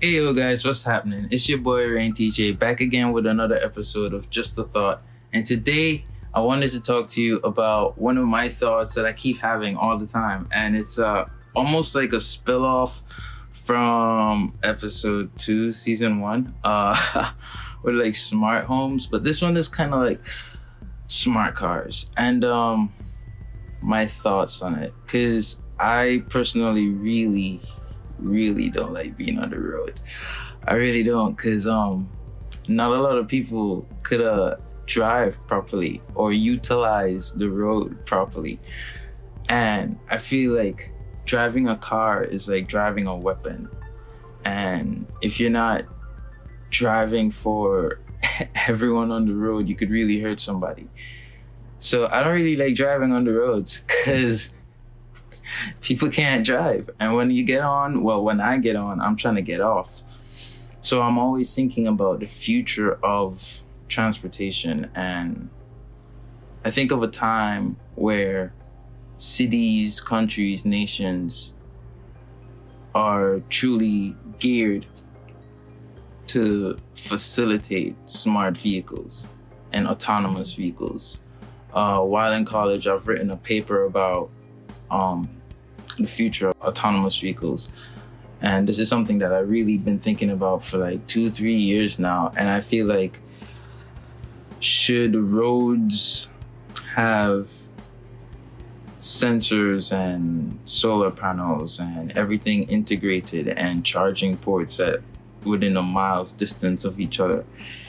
Hey yo guys, what's happening? It's your boy Rain TJ back again with another episode of Just a Thought. And today I wanted to talk to you about one of my thoughts that I keep having all the time. And it's uh almost like a spill off from episode two, season one, uh with like smart homes. But this one is kind of like smart cars. And um my thoughts on it. Cause I personally really really don't like being on the road. I really don't, cause um, not a lot of people could uh drive properly or utilize the road properly, and I feel like driving a car is like driving a weapon, and if you're not driving for everyone on the road, you could really hurt somebody. So I don't really like driving on the roads, cause people can't drive. And when you get on, well, when I get on, I'm trying to get off. So I'm always thinking about the future of transportation. And I think of a time where cities, countries, nations are truly geared to facilitate smart vehicles and autonomous vehicles. Uh, while in college, I've written a paper about um, the future of autonomous vehicles. And this is something that I've really been thinking about for like two, three years now. And I feel like should roads have sensors and solar panels and everything integrated and charging ports at within a mile's distance of each other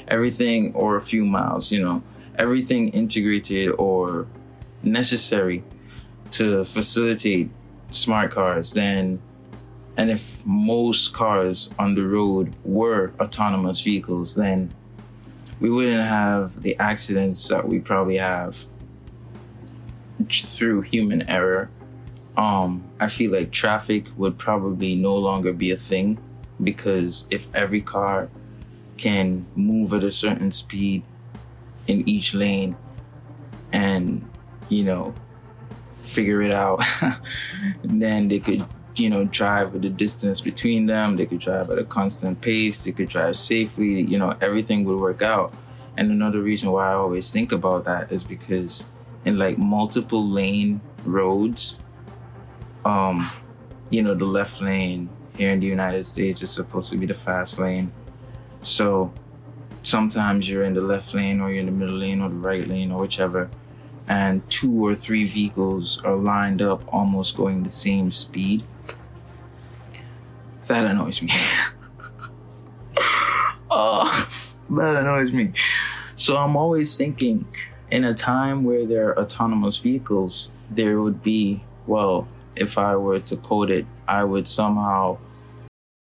everything or a few miles you know everything integrated or necessary to facilitate smart cars, then and if most cars on the road were autonomous vehicles, then we wouldn't have the accidents that we probably have through human error. Um, I feel like traffic would probably no longer be a thing because if every car can move at a certain speed in each lane and you know figure it out. then they could, you know, drive with the distance between them. They could drive at a constant pace. They could drive safely. You know, everything would work out. And another reason why I always think about that is because in like multiple lane roads, um, you know, the left lane here in the United States is supposed to be the fast lane. So sometimes you're in the left lane or you're in the middle lane or the right lane or whichever and two or three vehicles are lined up almost going the same speed. That annoys me. oh, that annoys me. So I'm always thinking in a time where there are autonomous vehicles, there would be, well, if I were to quote it, I would somehow.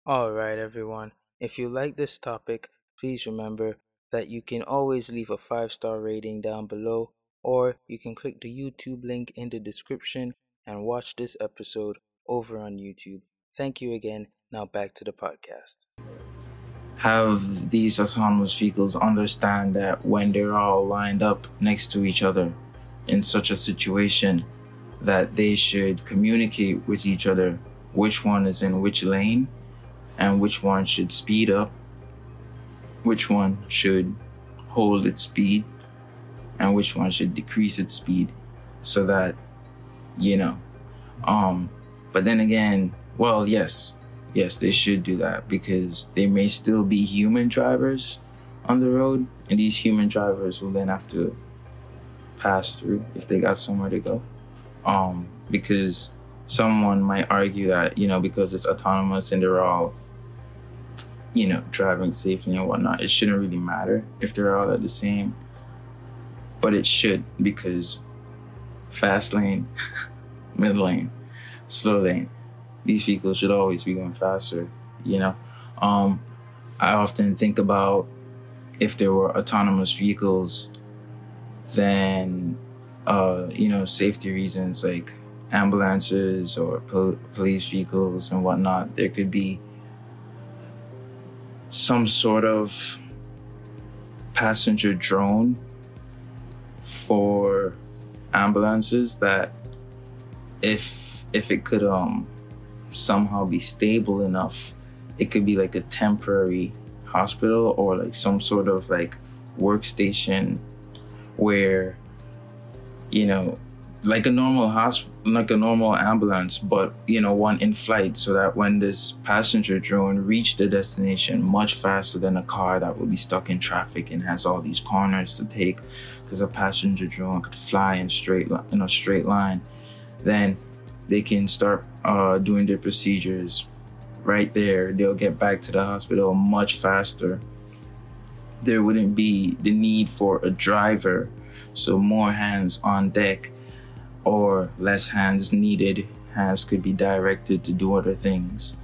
All right, everyone. If you like this topic, please remember that you can always leave a five star rating down below or you can click the YouTube link in the description and watch this episode over on YouTube. Thank you again. Now back to the podcast. Have these autonomous vehicles understand that when they're all lined up next to each other in such a situation, that they should communicate with each other which one is in which lane and which one should speed up, which one should hold its speed, and which one should decrease its speed so that you know um but then again well yes yes they should do that because they may still be human drivers on the road and these human drivers will then have to pass through if they got somewhere to go. Um because someone might argue that you know because it's autonomous and they're all you know driving safely and whatnot it shouldn't really matter if they're all at the same but it should because fast lane, mid lane, slow lane, these vehicles should always be going faster. You know, um, I often think about if there were autonomous vehicles, then uh, you know, safety reasons like ambulances or pol- police vehicles and whatnot, there could be some sort of passenger drone for ambulances that if if it could um somehow be stable enough it could be like a temporary hospital or like some sort of like workstation where you know like a normal hospital like a normal ambulance but you know one in flight so that when this passenger drone reached the destination much faster than a car that would be stuck in traffic and has all these corners to take because a passenger drone could fly in straight in a straight line then they can start uh, doing their procedures right there. They'll get back to the hospital much faster. There wouldn't be the need for a driver so more hands on deck or less hands needed. Hands could be directed to do other things.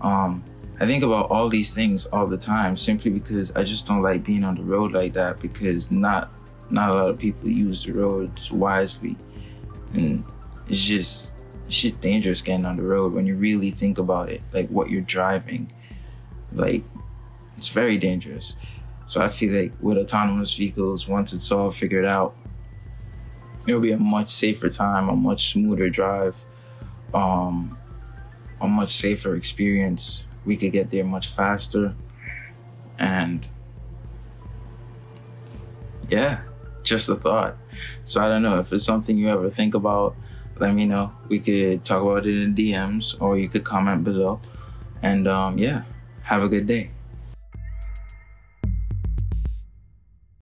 Um, I think about all these things all the time simply because I just don't like being on the road like that because not not a lot of people use the roads wisely. And it's just it's just dangerous getting on the road when you really think about it, like what you're driving. Like it's very dangerous. So I feel like with autonomous vehicles, once it's all figured out, it'll be a much safer time, a much smoother drive, um, a much safer experience. We could get there much faster. And yeah, just a thought. So I don't know if it's something you ever think about, let me know. We could talk about it in DMs or you could comment below. And um, yeah, have a good day.